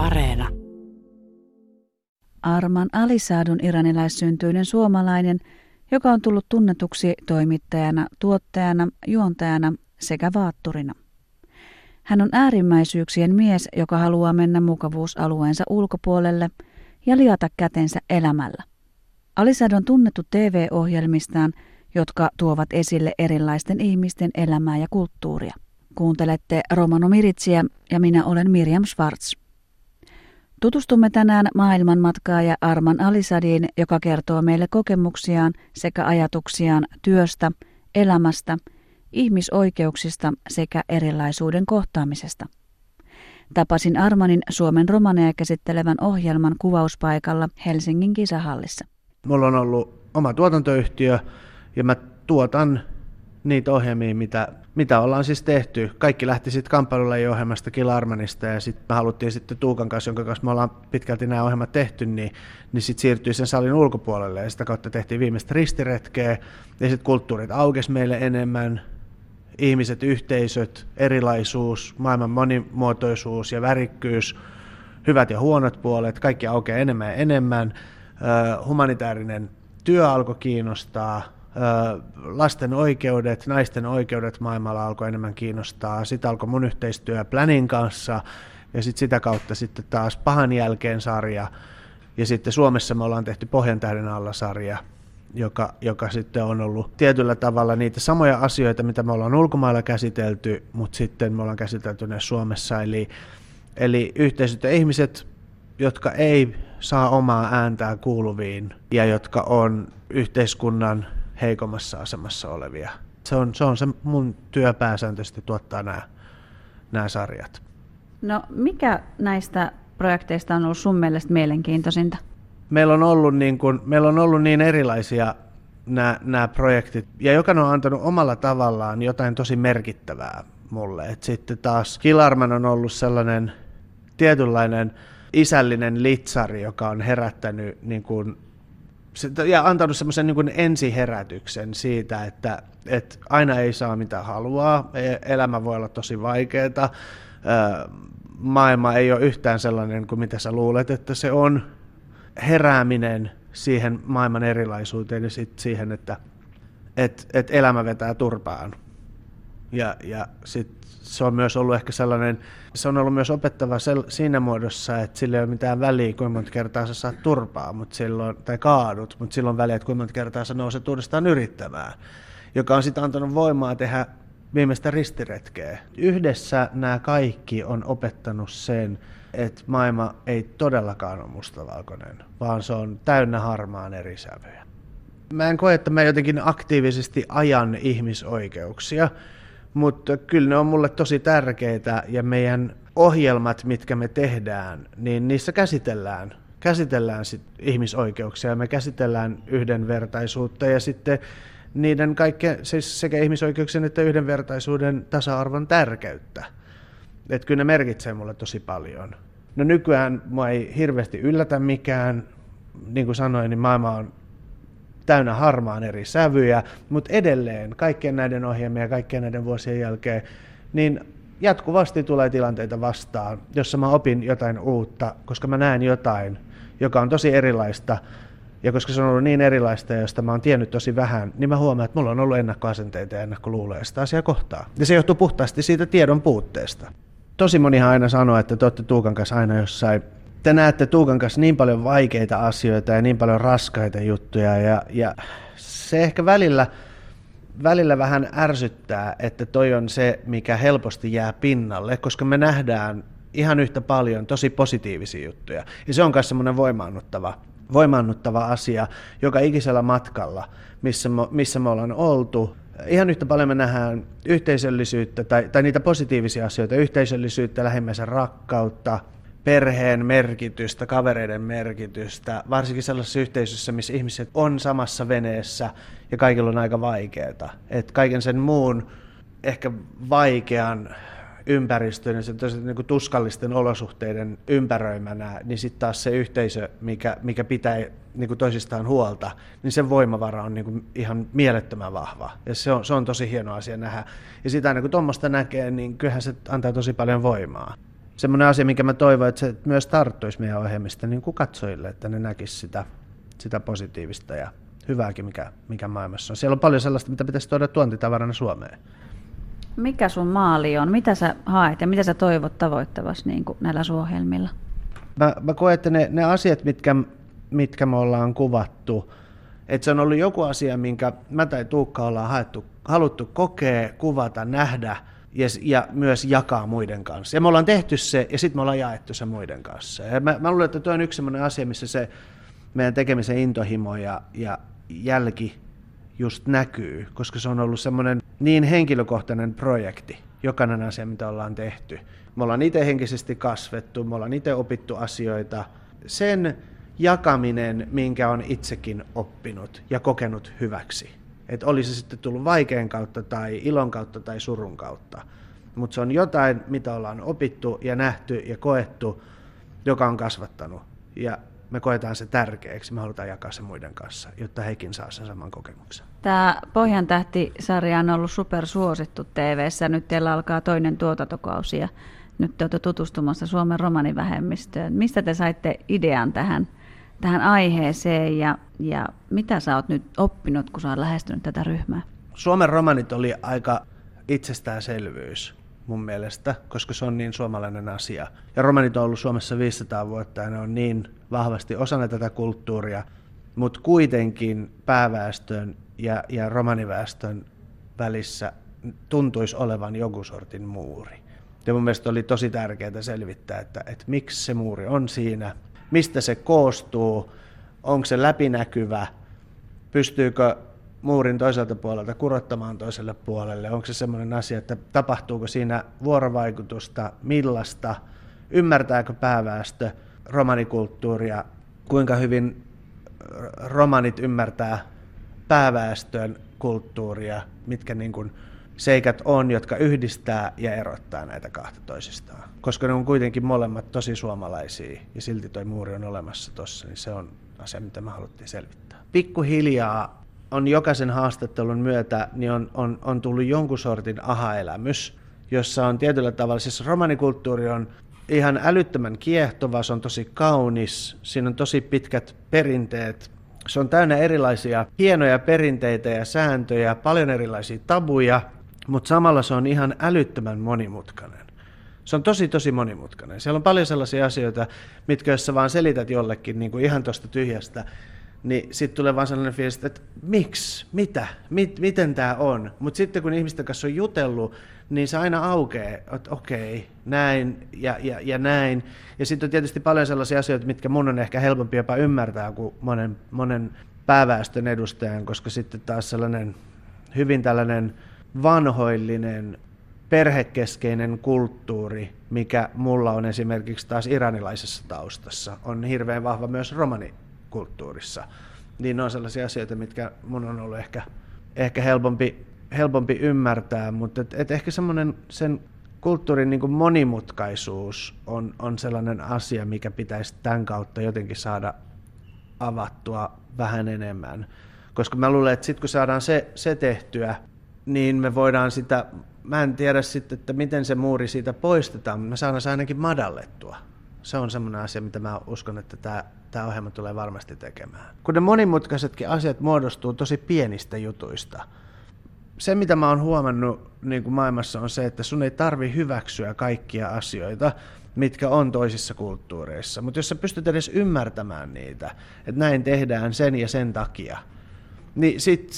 Areena. Arman Alisadun iranilaissyntyinen suomalainen, joka on tullut tunnetuksi toimittajana, tuottajana, juontajana sekä vaatturina. Hän on äärimmäisyyksien mies, joka haluaa mennä mukavuusalueensa ulkopuolelle ja liata kätensä elämällä. Alisad on tunnettu TV-ohjelmistaan, jotka tuovat esille erilaisten ihmisten elämää ja kulttuuria. Kuuntelette Romano Miritsiä ja minä olen Miriam Schwartz. Tutustumme tänään maailmanmatkaaja Arman Alisadiin, joka kertoo meille kokemuksiaan sekä ajatuksiaan työstä, elämästä, ihmisoikeuksista sekä erilaisuuden kohtaamisesta. Tapasin Armanin Suomen romaneja käsittelevän ohjelman kuvauspaikalla Helsingin kisahallissa. Mulla on ollut oma tuotantoyhtiö ja mä tuotan niitä ohjelmia, mitä, mitä ollaan siis tehty. Kaikki lähti sitten kamppailulajiohjelmasta Kilarmanista ja sitten me haluttiin sitten Tuukan kanssa, jonka kanssa me ollaan pitkälti nämä ohjelmat tehty, niin, niin sitten siirtyi sen salin ulkopuolelle ja sitä kautta tehtiin viimeistä ristiretkeä ja sitten kulttuurit aukesi meille enemmän, ihmiset, yhteisöt, erilaisuus, maailman monimuotoisuus ja värikkyys, hyvät ja huonot puolet, kaikki aukeaa enemmän ja enemmän. Humanitaarinen työ alkoi kiinnostaa, lasten oikeudet, naisten oikeudet maailmalla alkoi enemmän kiinnostaa. Sitten alkoi mun yhteistyö Planin kanssa ja sitten sitä kautta sitten taas Pahan jälkeen sarja. Ja sitten Suomessa me ollaan tehty Pohjantähden alla sarja, joka, joka sitten on ollut tietyllä tavalla niitä samoja asioita, mitä me ollaan ulkomailla käsitelty, mutta sitten me ollaan käsitelty ne Suomessa. Eli, eli yhteisöt ja ihmiset, jotka ei saa omaa ääntää kuuluviin ja jotka on yhteiskunnan heikommassa asemassa olevia. Se on se, on se mun työ pääsääntöisesti tuottaa nämä, nämä sarjat. No mikä näistä projekteista on ollut sun mielestä mielenkiintoisinta? Meillä on ollut niin, kuin, meillä on ollut niin erilaisia nämä, nämä projektit, ja jokainen on antanut omalla tavallaan jotain tosi merkittävää mulle. Et sitten taas Kilarman on ollut sellainen tietynlainen isällinen litsari, joka on herättänyt niin kuin ja antanut semmoisen niin ensiherätyksen siitä, että, että aina ei saa mitä haluaa, e, elämä voi olla tosi vaikeaa, maailma ei ole yhtään sellainen kuin mitä sä luulet, että se on. Herääminen siihen maailman erilaisuuteen ja sit siihen, että et, et elämä vetää turpaan. Ja, ja sit se on myös ollut ehkä sellainen, se on ollut myös opettava sel, siinä muodossa, että sillä ei ole mitään väliä, kuinka monta kertaa sä saat turpaa mutta silloin, tai kaadut, mutta silloin väliä, että kuinka monta kertaa sä nouset uudestaan yrittämään, joka on sitten antanut voimaa tehdä viimeistä ristiretkeä. Yhdessä nämä kaikki on opettanut sen, että maailma ei todellakaan ole mustavalkoinen, vaan se on täynnä harmaan eri sävyjä. Mä en koe, että mä jotenkin aktiivisesti ajan ihmisoikeuksia, mutta kyllä ne on mulle tosi tärkeitä ja meidän ohjelmat, mitkä me tehdään, niin niissä käsitellään, käsitellään sit ihmisoikeuksia, me käsitellään yhdenvertaisuutta ja sitten niiden kaikke, siis sekä ihmisoikeuksien että yhdenvertaisuuden tasa-arvon tärkeyttä. Että kyllä ne merkitsee mulle tosi paljon. No nykyään mua ei hirveästi yllätä mikään. Niin kuin sanoin, niin maailma on täynnä harmaan eri sävyjä, mutta edelleen kaikkien näiden ohjelmien ja kaikkien näiden vuosien jälkeen, niin jatkuvasti tulee tilanteita vastaan, jossa mä opin jotain uutta, koska mä näen jotain, joka on tosi erilaista, ja koska se on ollut niin erilaista, josta mä oon tiennyt tosi vähän, niin mä huomaan, että mulla on ollut ennakkoasenteita ja ennakkoluuloja sitä asiaa kohtaa. Ja se johtuu puhtaasti siitä tiedon puutteesta. Tosi monihan aina sanoo, että te olette Tuukan kanssa aina jossain te näette Tuukan kanssa niin paljon vaikeita asioita ja niin paljon raskaita juttuja ja, ja se ehkä välillä, välillä vähän ärsyttää, että toi on se, mikä helposti jää pinnalle, koska me nähdään ihan yhtä paljon tosi positiivisia juttuja. Ja se on myös semmoinen voimaannuttava, voimaannuttava asia joka ikisellä matkalla, missä me, missä me ollaan oltu. Ihan yhtä paljon me nähdään yhteisöllisyyttä tai, tai niitä positiivisia asioita, yhteisöllisyyttä, lähimmäisen rakkautta, perheen merkitystä, kavereiden merkitystä, varsinkin sellaisessa yhteisössä, missä ihmiset on samassa veneessä ja kaikilla on aika vaikeaa. Et kaiken sen muun ehkä vaikean ympäristön ja sen niin tuskallisten olosuhteiden ympäröimänä, niin sitten taas se yhteisö, mikä, mikä pitää niin kuin toisistaan huolta, niin sen voimavara on niin kuin ihan mielettömän vahva. Ja se on, se on tosi hieno asia nähdä. Ja sitä aina kun tuommoista näkee, niin kyllähän se antaa tosi paljon voimaa semmoinen asia, mikä mä toivon, että se myös tarttuisi meidän ohjelmista niin kuin katsojille, että ne näkisi sitä, sitä positiivista ja hyvääkin, mikä, mikä maailmassa on. Siellä on paljon sellaista, mitä pitäisi tuoda tuontitavarana Suomeen. Mikä sun maali on? Mitä sä haet ja mitä sä toivot tavoittavasti niin kuin näillä suohelmilla? Mä, mä koen, että ne, ne asiat, mitkä, mitkä me ollaan kuvattu, että se on ollut joku asia, minkä mä tai Tuukka ollaan haettu, haluttu kokea, kuvata, nähdä ja, ja myös jakaa muiden kanssa. Ja me ollaan tehty se ja sitten me ollaan jaettu se muiden kanssa. Ja mä, mä luulen, että tuo on yksi sellainen asia, missä se meidän tekemisen intohimo ja, ja jälki just näkyy, koska se on ollut semmoinen niin henkilökohtainen projekti, jokainen asia, mitä ollaan tehty. Me ollaan itse henkisesti kasvettu, me ollaan itse opittu asioita. Sen jakaminen, minkä on itsekin oppinut ja kokenut hyväksi. Että oli se sitten tullut vaikean kautta tai ilon kautta tai surun kautta. Mutta se on jotain, mitä ollaan opittu ja nähty ja koettu, joka on kasvattanut. Ja me koetaan se tärkeäksi, me halutaan jakaa se muiden kanssa, jotta hekin saa sen saman kokemuksen. Tämä Pohjan tähti-sarja on ollut supersuosittu tv Nyt teillä alkaa toinen tuotantokausi ja nyt te olette tutustumassa Suomen romanivähemmistöön. Mistä te saitte idean tähän, tähän aiheeseen ja, ja mitä sä oot nyt oppinut, kun sä oot lähestynyt tätä ryhmää? Suomen romanit oli aika itsestäänselvyys mun mielestä, koska se on niin suomalainen asia. Ja romanit on ollut Suomessa 500 vuotta ja ne on niin vahvasti osana tätä kulttuuria, mutta kuitenkin pääväestön ja, ja romaniväestön välissä tuntuisi olevan joku sortin muuri. Ja mun mielestä oli tosi tärkeää selvittää, että, että miksi se muuri on siinä, mistä se koostuu, onko se läpinäkyvä, pystyykö muurin toiselta puolelta kurottamaan toiselle puolelle? Onko se sellainen asia, että tapahtuuko siinä vuorovaikutusta, millaista, ymmärtääkö pääväestö romanikulttuuria, kuinka hyvin romanit ymmärtää pääväestön kulttuuria, mitkä niin kuin seikat on, jotka yhdistää ja erottaa näitä kahta toisistaan. Koska ne on kuitenkin molemmat tosi suomalaisia ja silti toi muuri on olemassa tuossa, niin se on asia, mitä me haluttiin selvittää. Pikkuhiljaa on jokaisen haastattelun myötä niin on, on, on tullut jonkun sortin aha-elämys, jossa on tietyllä tavalla, siis romanikulttuuri on ihan älyttömän kiehtova, se on tosi kaunis, siinä on tosi pitkät perinteet, se on täynnä erilaisia hienoja perinteitä ja sääntöjä, paljon erilaisia tabuja, mutta samalla se on ihan älyttömän monimutkainen. Se on tosi, tosi monimutkainen. Siellä on paljon sellaisia asioita, mitkä jos sä vaan selität jollekin niin kuin ihan tuosta tyhjästä, niin sitten tulee vaan sellainen fiilis, että miksi, mitä, mit, miten tämä on. Mutta sitten kun ihmisten kanssa on jutellut, niin se aina aukeaa, että okei, näin ja, ja, ja näin. Ja sitten on tietysti paljon sellaisia asioita, mitkä mun on ehkä helpompi jopa ymmärtää kuin monen, monen pääväestön edustajan, koska sitten taas sellainen hyvin tällainen vanhoillinen, perhekeskeinen kulttuuri, mikä mulla on esimerkiksi taas iranilaisessa taustassa, on hirveän vahva myös romani kulttuurissa. Niin ne on sellaisia asioita, mitkä mun on ollut ehkä, ehkä helpompi, helpompi ymmärtää, mutta et, et ehkä semmoinen sen kulttuurin niin kuin monimutkaisuus on, on sellainen asia, mikä pitäisi tämän kautta jotenkin saada avattua vähän enemmän. Koska mä luulen, että sitten kun saadaan se, se tehtyä, niin me voidaan sitä, mä en tiedä sitten, että miten se muuri siitä poistetaan, mutta me saadaan se ainakin madallettua se on semmoinen asia, mitä mä uskon, että tämä, tämä ohjelma tulee varmasti tekemään. Kun ne monimutkaisetkin asiat muodostuu tosi pienistä jutuista. Se, mitä mä oon huomannut niin kuin maailmassa, on se, että sun ei tarvi hyväksyä kaikkia asioita, mitkä on toisissa kulttuureissa. Mutta jos sä pystyt edes ymmärtämään niitä, että näin tehdään sen ja sen takia, niin sit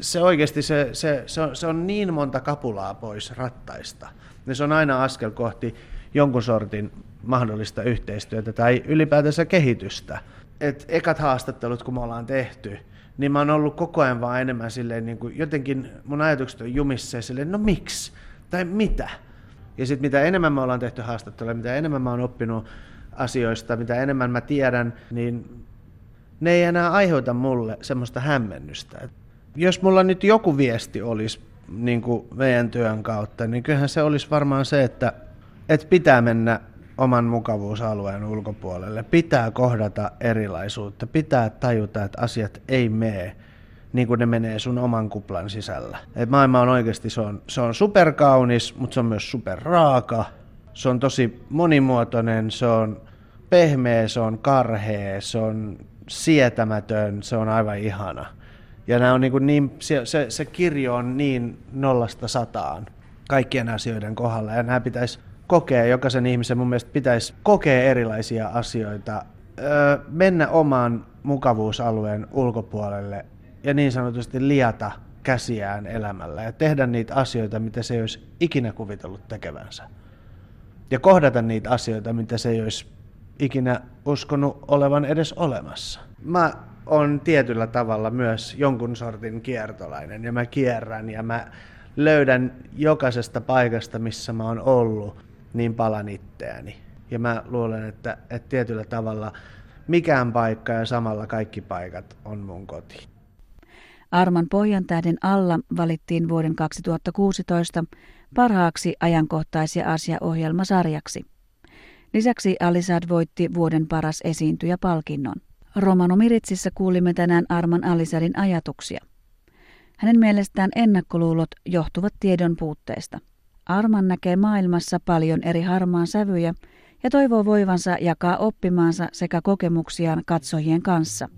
se oikeasti se, se, se, on, se on niin monta kapulaa pois rattaista. Ja se on aina askel kohti jonkun sortin mahdollista yhteistyötä tai ylipäätänsä kehitystä. Et ekat haastattelut, kun me ollaan tehty, niin mä oon ollut koko ajan vaan enemmän silleen, niin kuin jotenkin mun ajatukset on jumissa ja silleen, no miksi? Tai mitä? Ja sitten mitä enemmän me ollaan tehty haastatteluja, mitä enemmän mä oon oppinut asioista, mitä enemmän mä tiedän, niin ne ei enää aiheuta mulle semmoista hämmennystä. Jos mulla nyt joku viesti olisi niin kuin meidän työn kautta, niin kyllähän se olisi varmaan se, että, että pitää mennä oman mukavuusalueen ulkopuolelle. Pitää kohdata erilaisuutta, pitää tajuta, että asiat ei mene niin kuin ne menee sun oman kuplan sisällä. Et maailma on oikeasti, se on, se on superkaunis, mutta se on myös superraaka. Se on tosi monimuotoinen, se on pehmeä, se on karhea, se on sietämätön, se on aivan ihana. Ja nämä on niin, niin se, se, se kirjo on niin nollasta sataan kaikkien asioiden kohdalla. Ja nämä pitäisi kokea, jokaisen ihmisen mun mielestä pitäisi kokea erilaisia asioita, öö, mennä oman mukavuusalueen ulkopuolelle ja niin sanotusti liata käsiään elämällä ja tehdä niitä asioita, mitä se ei olisi ikinä kuvitellut tekevänsä. Ja kohdata niitä asioita, mitä se ei olisi ikinä uskonut olevan edes olemassa. Mä on tietyllä tavalla myös jonkun sortin kiertolainen ja mä kierrän ja mä löydän jokaisesta paikasta, missä mä oon ollut, niin palan itteäni. Ja mä luulen, että, että tietyllä tavalla mikään paikka ja samalla kaikki paikat on mun koti. Arman Pohjantähden alla valittiin vuoden 2016 parhaaksi ajankohtaisia asiaohjelmasarjaksi. Lisäksi Alisad voitti vuoden paras esiintyjä palkinnon. Romano Miritsissä kuulimme tänään Arman Alisadin ajatuksia. Hänen mielestään ennakkoluulot johtuvat tiedon puutteesta. Arman näkee maailmassa paljon eri harmaan sävyjä ja toivoo voivansa jakaa oppimaansa sekä kokemuksiaan katsojien kanssa.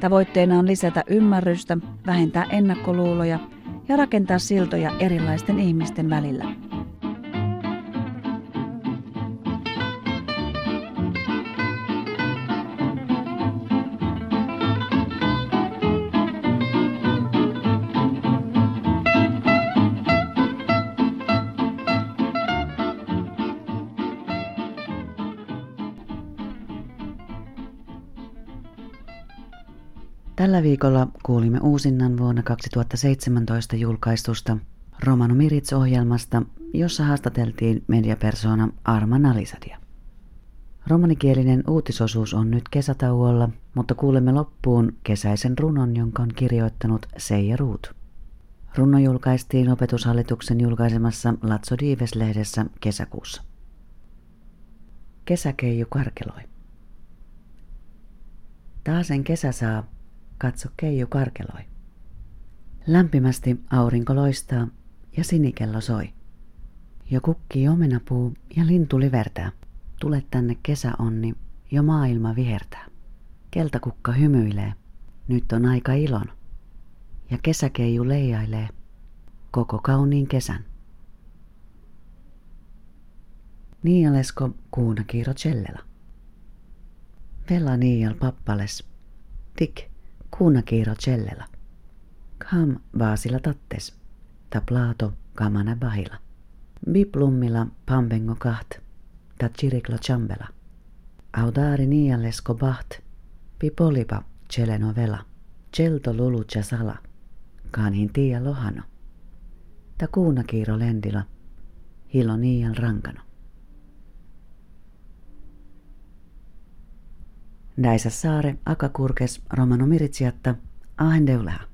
Tavoitteena on lisätä ymmärrystä, vähentää ennakkoluuloja ja rakentaa siltoja erilaisten ihmisten välillä. Tällä viikolla kuulimme uusinnan vuonna 2017 julkaistusta Romano Mirits-ohjelmasta, jossa haastateltiin mediapersona Arma Nalisadia. Romanikielinen uutisosuus on nyt kesätauolla, mutta kuulemme loppuun kesäisen runon, jonka on kirjoittanut Seija Ruut. Runno julkaistiin opetushallituksen julkaisemassa Latso Dives-lehdessä kesäkuussa. Kesäkeiju karkeloi. Taasen kesä saa Katso Keiju karkeloi. Lämpimästi aurinko loistaa ja sinikello soi. Jo kukkii omenapuu ja lintu livertää. Tule tänne kesäonni, jo maailma vihertää. Keltakukka hymyilee, nyt on aika ilon. Ja kesäkeiju leijailee koko kauniin kesän. Niialesko kuuna kiiro cellela. Vella niial pappales. Tik kiiro cellela. Kam vaasilla tattes, ta plato kamana bahila. Biplummilla pambengo kaht, ta chiriklo chambela. Audari nialesko baht, pipolipa celeno vela. Celto lulu sala, kaanhin tiia lohano. Ta kiiro lendila, hilo niial rankano. Näisä saare akakurkes romano miritsiatta ahendeulaha.